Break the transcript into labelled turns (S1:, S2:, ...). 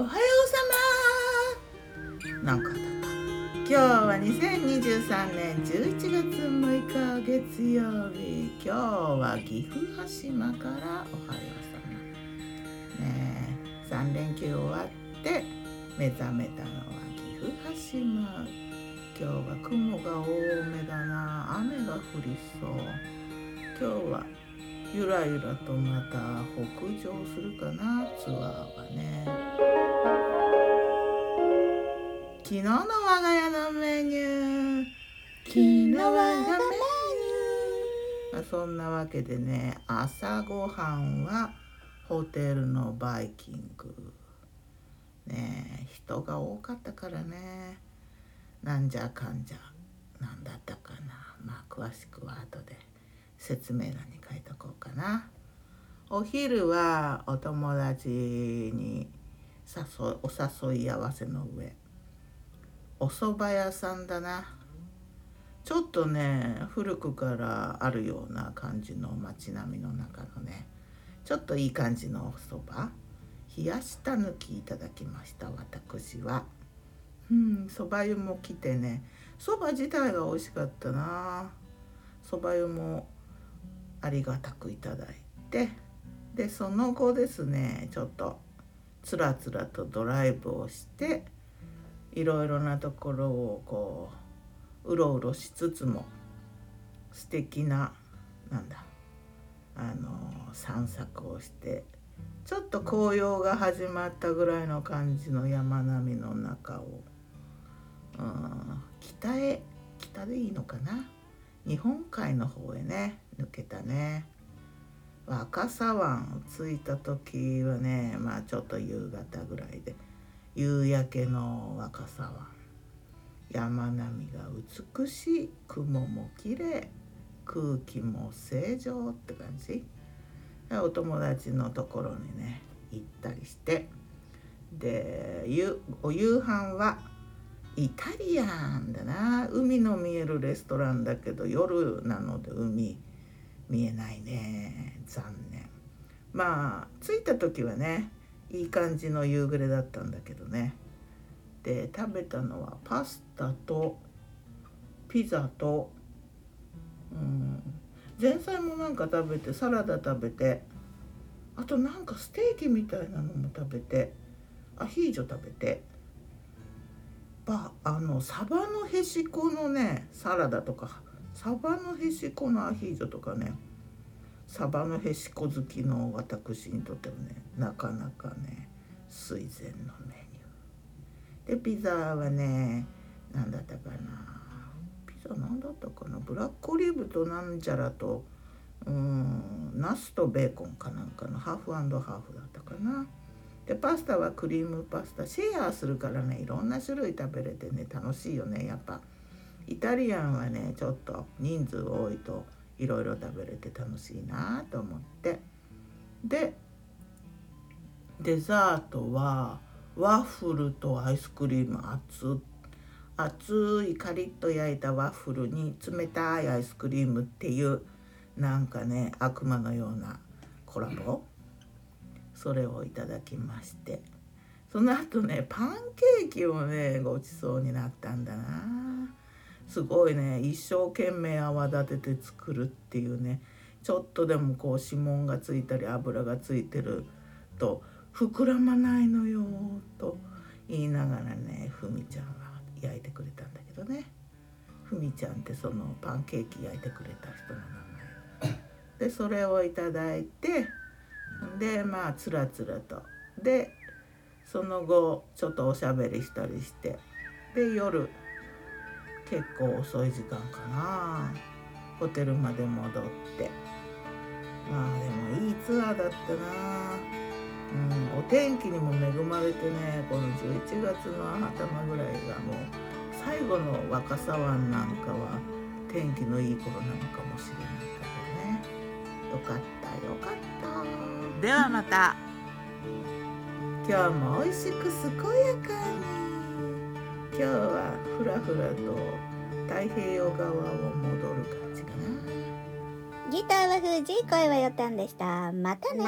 S1: おはようさま。なんかだった。今日は2023年11月6日月曜日。今日は岐阜羽島からおはようさま。ねえ3連休終わって目覚めたのは岐阜羽島。今日は雲が多めだな。雨が降りそう。今日はゆらゆらとまた北上するかな。ツアーはね。昨日の我が家のメニュー。昨日我がメニュー、まあ、そんなわけでね朝ごはんはホテルのバイキング。ね人が多かったからね。なんじゃかんじゃ。なんだったかな。まあ詳しくは後で説明欄に書いとこうかな。お昼はお友達に誘お誘い合わせの上お蕎麦屋さんだな。ちょっとね古くからあるような感じの街並みの中のねちょっといい感じのお蕎麦。冷やしたぬきいただきました私は。うん蕎麦湯も来てね。蕎麦自体が美味しかったな。蕎麦湯もありがたくいただいて。でその後ですねちょっとつらつらとドライブをしていろいろなところをこううろうろしつつも素敵ななんだあの散策をしてちょっと紅葉が始まったぐらいの感じの山並みの中を、うん、北へ北でいいのかな？日本海の方へね抜けたね若狭湾着いた時はねまあちょっと夕方ぐらいで。夕焼けの若さは山並みが美しい雲もきれい空気も正常って感じ。お友達のところにね行ったりしてでお夕飯はイタリアンだな。海の見えるレストランだけど夜なので海見えないね。残念。まあ着いた時はねいい感じの夕暮れだったんだけどね。で食べたのはパスタとピザとうん前菜もなんか食べてサラダ食べてあとなんかステーキみたいなのも食べてアヒージョ食べて。ばあのサバのへしこのねサラダとかサバのへしこのアヒージョとかねサバのへしこ好きの私にとってもねなかなかね水前のメニュー。でピザはね何だったかな。ピザ何だったかな。ブラックオリーブとなんちゃらとうんナスとベーコンかなんかのハーフハーフだったかな。でパスタはクリームパスタ。シェアするからねいろんな種類食べれてね楽しいよね。やっぱイタリアンはねちょっと人数多いといろいろ食べれて楽しいなと思って。でデザートはワッフルとアイスクリーム熱熱いカリッと焼いたワッフルに冷たいアイスクリームっていうなんかね悪魔のようなコラボ？それをいただきまして。その後ねパンケーキをねごちそうになったんだな。すごいね一生懸命泡立てて作るっていうね。ちょっとでもこう指紋がついたり油がついてると膨らまないのよと言いながらねふみちゃんは焼いてくれたんだけどね。ふみちゃんってそのパンケーキ焼いてくれた人の名前。でそれをいただいてでまあつらつらと。でその後ちょっとおしゃべりしたりして。で夜結構遅い時間かな。ホテルまで戻って。まあでもいいツアーだったな。うんお天気にも恵まれてねこの11月の頭ぐらいがもう最後の若狭湾なんかは天気のいい頃なのかもしれないからね。よかったよかった。ではまた。今日も美味しく健やかに。今日はふらふらと太平洋側を戻る感じかな。
S2: ギターは富士声はよたんでした。またね